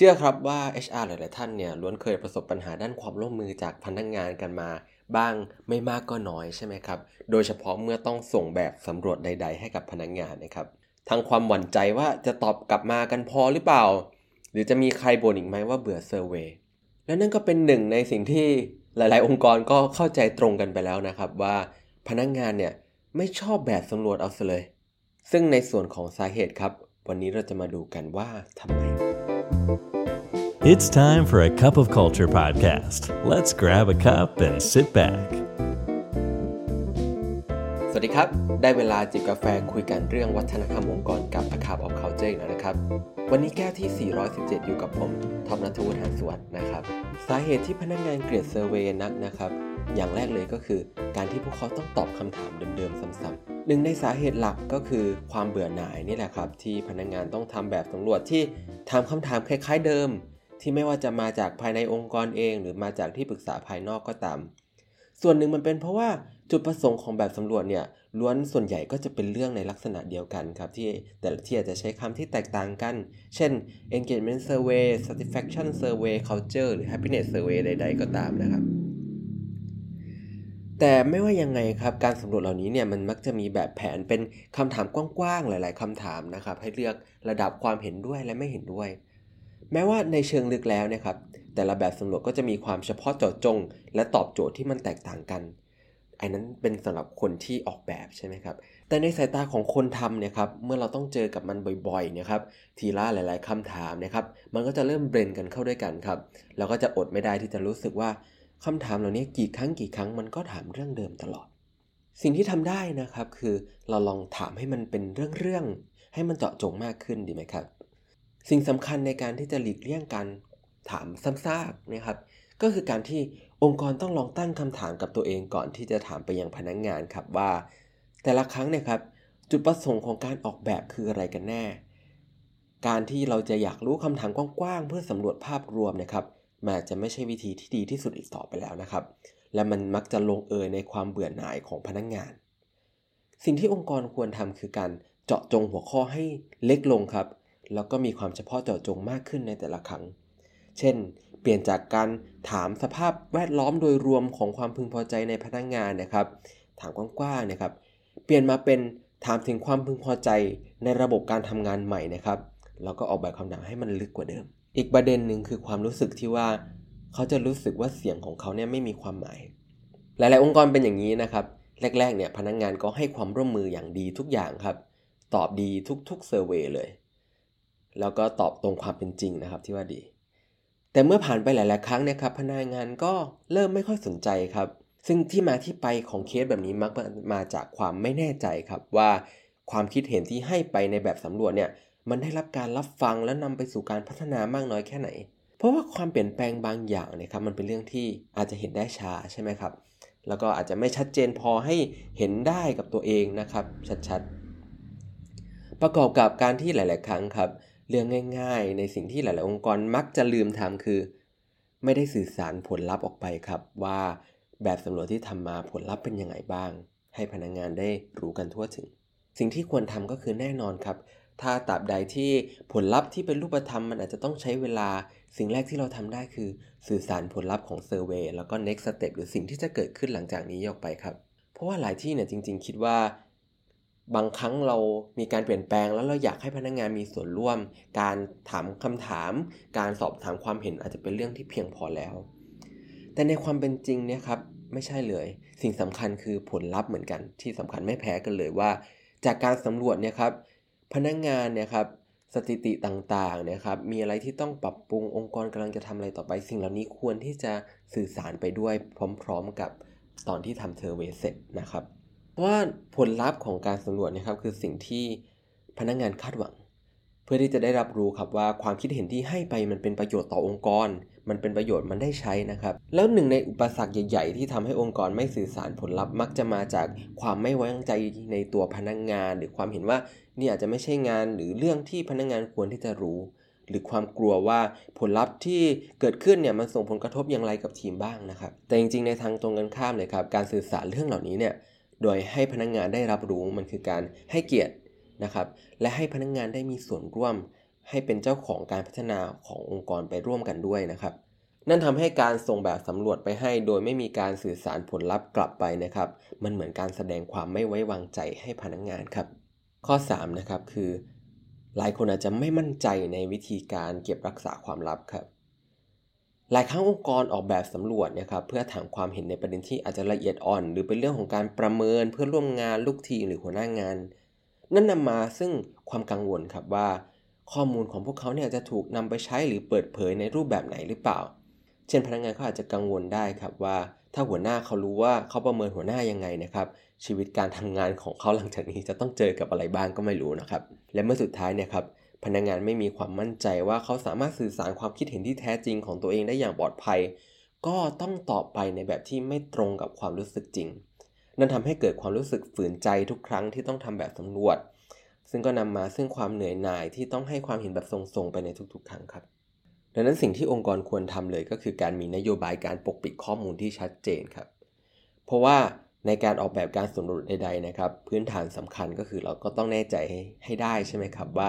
เชื่อครับว่า HR หลาย ๆ ท่านเนี่ยล้วนเคยประสบปัญหาด้านความร่วมมือจากพนักงงานกันมา บ้างไม่มากก็น้อยใช่ไหมครับ โดยเฉพาะเมื่อต้องส่งแบบสำรวจใด ๆ ให้กับพนักงงานนะครับ ทั้งความหวั่นใจว่าจะตอบกลับมากันพอหรือเปล่า หรือจะมีใครบ่นอีกไหมว่าเบื่อเซอร์เวยและนั่นก็เป็นหนึ่งในสิ่งที่หลาย ๆ องค์กรก็เข้าใจตรงกันไปแล้วนะครับว่าพนักงงานเนี่ยไม่ชอบแบบสำรวจเอาซะเลย ซึ่งในส่วนของสาเหตุครับ วันนี้เราจะมาดูกันว่าทำไม It's time for a cup of culture podcast. Let's grab a cup and sit back. สวัสดีครับ ได้เวลาจิบกาแฟคุยกันเรื่องวัฒนธรรมองค์กรกับ A Cup of Culture แล้วนะครับ วันนี้แก้วที่ 417 อยู่กับผมทอมนัทวุฒิหานสวัสดนะครับ สาเหตุที่พนักงงานเกลียดเซอร์เวยนักนะครับ อย่างแรกเลยก็คือการที่พวกเขาต้องตอบคำถามเดิมๆซ้ำๆหนึ่งในสาเหตุหลักก็คือความเบื่อหน่ายนี่แหละครับ ที่พนักงงานต้องทำแบบสำรวจที่ถามคำถามคล้ายๆเดิม ที่ไม่ว่าจะมาจากภายในองค์กรเอง หรือมาจากที่ปรึกษาภายนอกก็ตาม ส่วนหนึ่งมันเป็นเพราะว่าจุดประสงค์ของแบบสำรวจเนี่ยล้วนส่วนใหญ่ก็จะเป็นเรื่องในลักษณะเดียวกันครับที่แต่ละที่อาจจะใช้คำที่แตกต่างกัน เช่น engagement survey satisfaction survey culture หรือ happiness survey ใด ๆ ก็ตามนะครับ แต่ไม่ว่ายังไงครับการสำรวจเหล่านี้เนี่ยมันมักจะมีแบบแผนเป็นคำถามกว้างๆหลาย ๆคำถามนะครับให้เลือกระดับความเห็นด้วยและไม่เห็นด้วย แม้ว่าในเชิงลึกแล้วนะครับ แต่ละแบบสำรวจก็จะมีความเฉพาะเจาะจง และตอบโจทย์ที่มันแตกต่างกันอันนั้นเป็นสำหรับคนที่ออกแบบใช่ไหมครับ แต่ในสายตาของคนทำเนี่ยครับ เมื่อเราต้องเจอกับมันบ่อยๆเนี่ยครับ ทีละหลาย ๆคำถามนะครับ มันก็จะเริ่มเบรนกันเข้าด้วยกันครับแล้วก็จะอดไม่ได้ที่จะรู้สึกว่าคำถามเหล่านี้กี่ครั้งกี่ครั้งมันก็ถามเรื่องเดิมตลอด สิ่งที่ทำได้นะครับ คือเราลองถามให้มันเป็นเรื่องๆ ให้มันเจาะจงมากขึ้นดีไหมครับ สิ่งสำคัญในการที่จะหลีกเลี่ยงการถามซ้ำซากนะครับ ก็คือการที่องค์กรต้องลองตั้งคำถามกับตัวเองก่อนที่จะถามไปยังพนักงงานครับว่า แต่ละครั้งเนี่ยครับจุดประสงค์ของการออกแบบคืออะไรกันแน่ การที่เราจะอยากรู้คำถามกว้างๆเพื่อสำรวจภาพรวมนะครับมันจะไม่ใช่วิธีที่ดีที่สุดอีกต่อไปแล้วนะครับ และมันมักจะลงเอยในความเบื่อหน่ายของพนักงงาน สิ่งที่องค์กรควรทำคือการเจาะจงหัวข้อให้เล็กลงครับ แล้วก็มีความเฉพาะเจาะจงมากขึ้นในแต่ละครั้ง เช่น เปลี่ยนจากการถามสภาพแวดล้อมโดยรวมของความพึงพอใจในพนักงงานนะครับ ถามกว้างๆนะครับ เปลี่ยนมาเป็นถามถึงความพึงพอใจในระบบการทำงานใหม่นะครับแล้วก็ออกแบบคำถามให้มันลึกกว่าเดิม อีกประเด็นหนึ่งคือความรู้สึกที่ว่า เขาจะรู้สึกว่าเสียงของเขาเนี่ยไม่มีความหมาย หลาย ๆ องค์กรเป็นอย่างนี้นะครับ แรก ๆ เนี่ยพนักงงานก็ให้ความร่วมมืออย่างดีทุกอย่างครับ ตอบดีทุกๆเซอร์เวยเลย แล้วก็ตอบตรงความเป็นจริงนะครับที่ว่าดี แต่เมื่อผ่านไปหลาย ๆ ครั้งเนี่ยครับพนักงานก็เริ่มไม่ค่อยสนใจครับ ซึ่งที่มาที่ไปของเคสแบบนี้มักมาจากความไม่แน่ใจครับว่าความคิดเห็นที่ให้ไปในแบบสำรวจเนี่ยมันได้รับการรับฟังและนำไปสู่การพัฒนามากน้อยแค่ไหน เพราะว่าความเปลี่ยนแปลงบางอย่างเนี่ยครับมันเป็นเรื่องที่อาจจะเห็นได้ช้าใช่ไหมครับ แล้วก็อาจจะไม่ชัดเจนพอให้เห็นได้กับตัวเองนะครับ ชัดๆ ประกอบกับการที่หลาย ๆ ครั้งครับ เรื่องง่ายๆ ในสิ่งที่หลาย ๆ องค์กรมักจะลืมทำคือ ไม่ได้สื่อสารผลลัพธ์ออกไปครับ ว่าแบบสำรวจที่ทำมาผลลัพธ์เป็นยังไงบ้าง ให้พนักงงานได้รู้กันทั่วถึง สิ่งที่ควรทำก็คือแน่นอนครับ ถ้าตราบใดที่ผลลัพธ์ที่เป็นรูปธรรมมันอาจจะต้องใช้เวลา สิ่งแรกที่เราทำได้คือ สื่อสารผลลัพธ์ของเซอร์เวยแล้วก็ next step หรือสิ่งที่จะเกิดขึ้นหลังจากนี้ออกไปครับ เพราะว่าหลายที่เนี่ยจริง ๆ คิดว่า บางครั้งเรามีการเปลี่ยนแปลงแล้วเราอยากให้พนักงงานมีส่วนร่วม การถามคำถาม การสอบถามความเห็นอาจจะเป็นเรื่องที่เพียงพอแล้ว แต่ในความเป็นจริงเนี่ยครับไม่ใช่เลย สิ่งสำคัญคือผลลัพธ์เหมือนกันที่สำคัญไม่แพ้กันเลยว่า จากการสำรวจเนี่ยครับพนักงงานเนี่ยครับสถิติต่างๆเนี่ยครับ มีอะไรที่ต้องปรับปรุงองค์กรกำลังจะทำอะไรต่อไป สิ่งเหล่านี้ควรที่จะสื่อสารไปด้วยพร้อม ๆกับตอนที่ทำเทอร์เวเสร็จนะครับ ว่าผลลัพธ์ของการสำรวจนะครับคือสิ่งที่พนักงงานคาดหวัง เพื่อที่จะได้รับรู้ครับว่าความคิดเห็นที่ให้ไปมันเป็นประโยชน์ต่อองค์กร มันเป็นประโยชน์มันได้ใช้นะครับ แล้วหนึ่งในอุปสรรคใหญ่ ๆ ที่ทำให้องค์กรไม่สื่อสารผลลัพธ์มักจะมาจากความไม่ไว้วางใจในตัวพนักงงาน หรือความเห็นว่านี่อาจจะไม่ใช่งานหรือเรื่องที่พนักงงานควรที่จะรู้หรือความกลัวว่าผลลัพธ์ที่เกิดขึ้นเนี่ยมันส่งผลกระทบอย่างไรกับทีมบ้างนะครับ แต่จริงๆในทางตรงกันข้ามเลยครับ การสื่อสารเรื่องเหล่านี้เนี่ย โดยให้พนักงงานได้รับรู้มันคือการให้เกียรตินะครับ และให้พนักงงานได้มีส่วนร่วม ให้เป็นเจ้าของการพัฒนาขององค์กรไปร่วมกันด้วยนะครับ นั่นทำให้การส่งแบบสำรวจไปให้ โดยไม่มีการสื่อสารผลลัพธ์กลับไปนะครับ มันเหมือนการแสดงความไม่ไว้วางใจให้พนักงงานครับ ข้อ3นะครับคือ หลายคนอาจจะไม่มั่นใจในวิธีการเก็บรักษาความลับครับ หลายครั้งองค์กรออกแบบสำรวจนะครับเพื่อถามความเห็นในประเด็นที่อาจจะละเอียดอ่อน หรือเป็นเรื่องของการประเมินเพื่อร่วมงานลูกทีมหรือหัวหน้างาน นั่นนำมาซึ่งความกังวลครับว่า ข้อมูลของพวกเขาเนี่ยจะถูกนำไปใช้หรือเปิดเผยในรูปแบบไหนหรือเปล่า เช่นพนักงานเขาอาจจะกังวลได้ครับว่า ถ้าหัวหน้าเขารู้ว่าเขาประเมินหัวหน้ายังไงนะครับชีวิตการทำงานของเขาหลังจากนี้จะต้องเจอกับอะไรบ้างก็ไม่รู้นะครับ และเมื่อสุดท้ายเนี่ยครับ พนักงานไม่มีความมั่นใจว่าเขาสามารถสื่อสารความคิดเห็นที่แท้จริงของตัวเองได้อย่างปลอดภัย ก็ต้องตอบไปในแบบที่ไม่ตรงกับความรู้สึกจริง นั่นทำให้เกิดความรู้สึกฝืนใจทุกครั้งที่ต้องทำแบบสำรวจ ซึ่งก็นำมาซึ่งความเหนื่อยหน่ายที่ต้องให้ความเห็นแบบทรงๆไปในทุกๆ ครั้งครับ ดังนั้นสิ่งที่องค์กรควรทำเลยก็คือการมีนโยบายการปกปิดข้อมูลที่ชัดเจนครับ เพราะว่าในการออกแบบการสำรวจใดๆนะครับ พื้นฐานสำคัญก็คือเราก็ต้องแน่ใจให้ได้ใช่ไหมครับว่า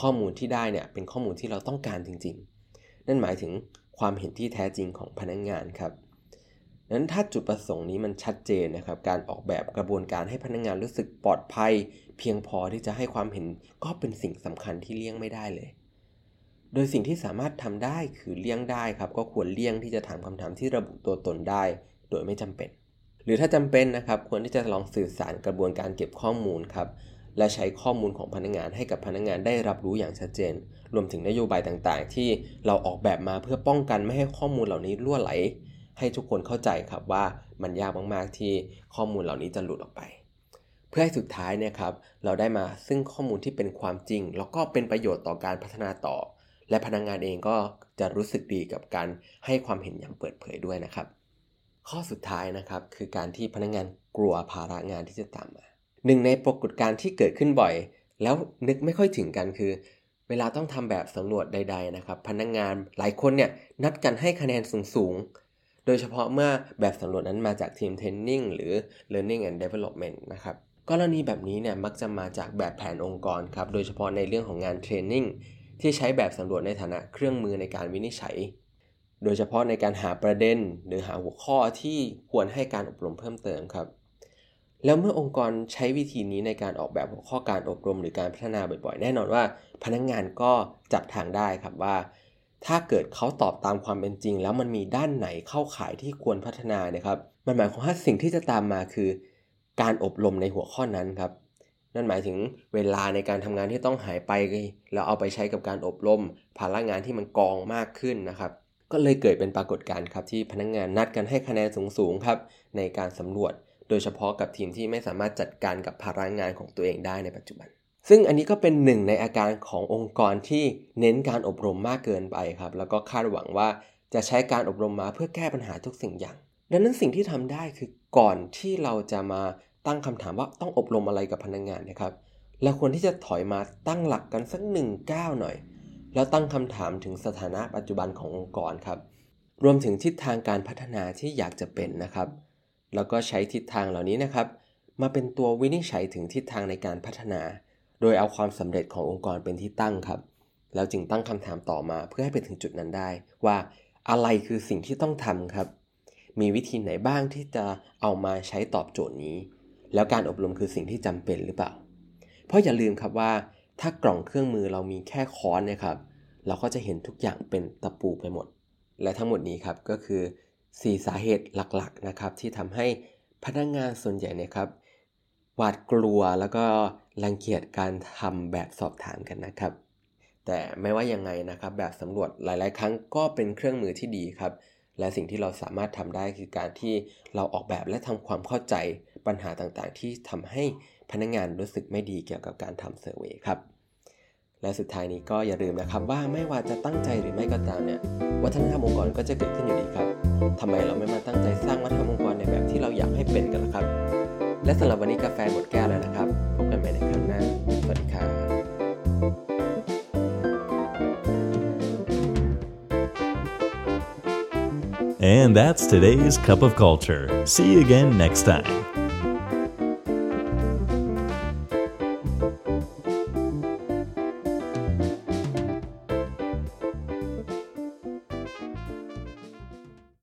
ข้อมูลที่ได้เนี่ยเป็นข้อมูลที่เราต้องการจริง ๆ นั่นหมายถึงความเห็นที่แท้จริงของพนักงงานครับนั้นถ้าจุดประสงค์นี้มันชัดเจนนะครับ การออกแบบกระบวนการให้พนักงงานรู้สึกปลอดภัย เพียงพอที่จะให้ความเห็นก็เป็นสิ่งสำคัญที่เลี่ยงไม่ได้เลย โดยสิ่งที่สามารถทำได้คือเลี่ยงได้ครับ ก็ควรเลี่ยงที่จะถามคำถามที่ระบุตัวตนได้ โดยไม่จำเป็น หรือถ้าจำเป็นนะครับ ควรที่จะลองสื่อสารกระบวนการเก็บข้อมูลครับ และใช้ข้อมูลของพนักงานให้กับพนักงานได้รับรู้อย่างชัดเจน รวมถึงนโยบายต่างๆ ที่เราออกแบบมาเพื่อป้องกันไม่ให้ข้อมูลเหล่านี้ล่วไหล ให้ทุกคนเข้าใจครับว่ามันยากมากๆที่ข้อมูลเหล่านี้จะหลุดออกไป เพื่อให้สุดท้ายเนี่ยครับเราได้มาซึ่งข้อมูลที่เป็นความจริง แล้วก็เป็นประโยชน์ต่อการพัฒนาต่อ และพนักงงานเองก็จะรู้สึกดีกับการให้ความเห็นอย่างเปิดเผยด้วยนะครับ ข้อสุดท้ายนะครับคือการที่พนักงงานกลัวภาระงานที่จะตามมา หนึ่งในปรากฏการณ์ที่เกิดขึ้นบ่อย แล้วนึกไม่ค่อยถึงกันคือ เวลาต้องทำแบบสำรวจใด ๆ นะครับ พนักงงานหลายคนเนี่ยนัดกันให้คะแนนสูงโดยเฉพาะเมื่อแบบสำรวจนั้นมาจากทีมเทรนนิ่งหรือ learning and development นะครับกรณีแบบนี้เนี่ยมักจะมาจากแบบแผนองค์กรครับโดยเฉพาะในเรื่องของงานเทรนนิ่งที่ใช้แบบสำรวจในฐานะเครื่องมือในการวินิจฉัย โดยเฉพาะในการหาประเด็น หรือหาหัวข้อที่ควรให้การอบรมเพิ่มเติมครับ แล้วเมื่อองค์กรใช้วิธีนี้ในการออกแบบหัวข้อการอบรมหรือการพัฒนาบ่อยๆ แน่นอนว่า พนักงงานก็จับทางได้ครับว่า ถ้าเกิดเขาตอบตามความเป็นจริง แล้วมันมีด้านไหนเข้าข่ายที่ควรพัฒนานะครับมันหมายความว่าสิ่งที่จะตามมาคือ การอบรมในหัวข้อนั้นครับนั่นหมายถึงเวลาในการทำงานที่ต้องหายไปแล้วเอาไปใช้กับการอบรมภาระงานที่มันกองมากขึ้นนะครับ ก็เลยเกิดเป็นปรากฏการณ์ครับที่พนักงงานนัดกันให้คะแนนสูงๆครับในการสำรวจ โดยเฉพาะกับทีมที่ไม่สามารถจัดการกับภาระงานของตัวเองได้ในปัจจุบัน ซึ่งอันนี้ก็เป็นหนึ่งในอาการขององค์กรที่เน้นการอบรมมากเกินไปครับ แล้วก็คาดหวังว่าจะใช้การอบรมมาเพื่อแก้ปัญหาทุกสิ่งอย่าง ดังนั้นสิ่งที่ทำได้คือก่อนที่เราจะมาตั้งคำถามว่าต้องอบรมอะไรกับพนักงงานนะครับเราควรที่จะถอยมาตั้งหลักกันสักหนึ่งก้าวหน่อย แล้วตั้งคำถามถึงสถานะปัจจุบันขององค์กรครับ รวมถึงทิศทางการพัฒนาที่อยากจะเป็นนะครับ แล้วก็ใช้ทิศทางเหล่านี้นะครับ มาเป็นตัววินิจฉัยถึงทิศทางในการพัฒนา โดยเอาความสำเร็จขององค์กรเป็นที่ตั้งครับ แล้วจึงตั้งคำถามต่อมาเพื่อให้ไปถึงจุดนั้นได้ ว่าอะไรคือสิ่งที่ต้องทำครับ มีวิธีไหนบ้างที่จะเอามาใช้ตอบโจทย์นี้ แล้วการอบรมคือสิ่งที่จำเป็นหรือเปล่า เพราะอย่าลืมครับว่า ถ้ากล่องเครื่องมือเรามีแค่ค้อนนะครับ เราก็จะเห็นทุกอย่างเป็นตะปูไปหมด และทั้งหมดนี้ครับก็คือ 4 สาเหตุหลักๆนะครับที่ทำให้พนักงงานส่วนใหญ่นะครับหวาดกลัวแล้วก็รังเกียจการทำแบบสอบถามกันนะครับ แต่ไม่ว่ายังไงนะครับ แบบสำรวจหลาย ๆ ครั้งก็เป็นเครื่องมือที่ดีครับ และสิ่งที่เราสามารถทำได้คือการที่เราออกแบบและทำความเข้าใจปัญหาต่างๆ ที่ทำให้พนักงงานรู้สึกไม่ดีเกี่ยวกับการทำเซอร์เวยครับ และสุดท้ายนี้ก็อย่าลืมนะครับว่าไม่ว่าจะตั้งใจหรือไม่ก็ตามเนี่ยวัฒนธรรมองค์กรก็จะเกิดขึ้นอยู่ดีครับทำไมเราไม่มาตั้งใจสร้างวัฒนธรรมองค์กรในแบบที่เราอยากให้เป็นกันล่ะครับ และสำหรับวันนี้กาแฟหมดแก้วแล้วนะครับพบกันใหม่ในครั้งหน้าสวัสดีครับ And that's today's Cup of Culture. See you again next time.